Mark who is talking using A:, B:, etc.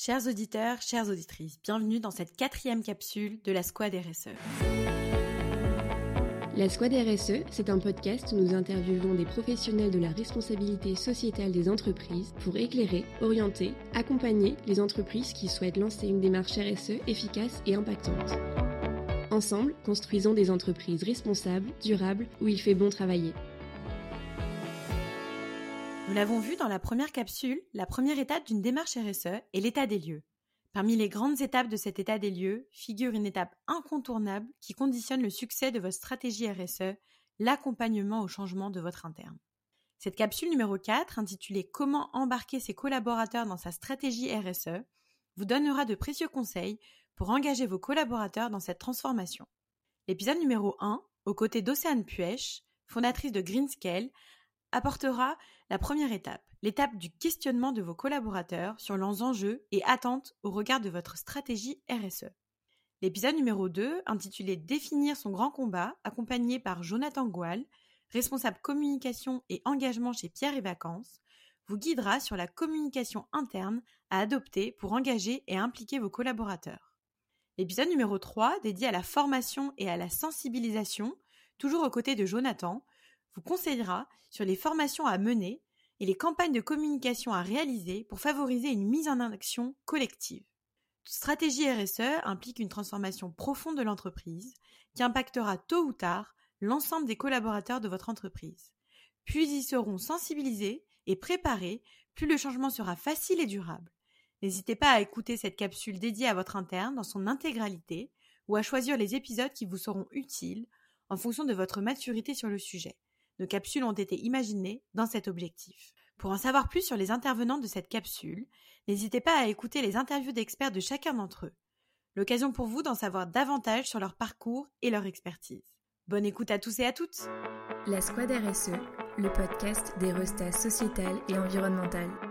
A: Chers auditeurs, chères auditrices, bienvenue dans cette quatrième capsule de la Squad RSE.
B: La Squad RSE, c'est un podcast où nous interviewons des professionnels de la responsabilité sociétale des entreprises pour éclairer, orienter, accompagner les entreprises qui souhaitent lancer une démarche RSE efficace et impactante. Ensemble, construisons des entreprises responsables, durables, où il fait bon travailler.
A: Nous l'avons vu dans la première capsule, la première étape d'une démarche RSE est l'état des lieux. Parmi les grandes étapes de cet état des lieux figure une étape incontournable qui conditionne le succès de votre stratégie RSE, l'accompagnement au changement de votre interne. Cette capsule numéro 4, intitulée Comment embarquer ses collaborateurs dans sa stratégie RSE, vous donnera de précieux conseils pour engager vos collaborateurs dans cette transformation. L'épisode numéro 1, aux côtés d'Océane Puech, fondatrice de Greenscale, apportera la première étape, l'étape du questionnement de vos collaborateurs sur leurs enjeux et attentes au regard de votre stratégie RSE. L'épisode numéro 2, intitulé Définir son grand combat, accompagné par Jonathan Goual, responsable communication et engagement chez Pierre et Vacances, vous guidera sur la communication interne à adopter pour engager et impliquer vos collaborateurs. L'épisode numéro 3, dédié à la formation et à la sensibilisation, toujours aux côtés de Jonathan, vous conseillera sur les formations à mener et les campagnes de communication à réaliser pour favoriser une mise en action collective. Toute stratégie RSE implique une transformation profonde de l'entreprise qui impactera tôt ou tard l'ensemble des collaborateurs de votre entreprise. Puis ils seront sensibilisés et préparés, plus le changement sera facile et durable. N'hésitez pas à écouter cette capsule dédiée à votre interne dans son intégralité ou à choisir les épisodes qui vous seront utiles en fonction de votre maturité sur le sujet. Nos capsules ont été imaginées dans cet objectif. Pour en savoir plus sur les intervenants de cette capsule, n'hésitez pas à écouter les interviews d'experts de chacun d'entre eux. L'occasion pour vous d'en savoir davantage sur leur parcours et leur expertise. Bonne écoute à tous et à toutes
B: La Squad RSE, le podcast des restats sociétales et environnementales.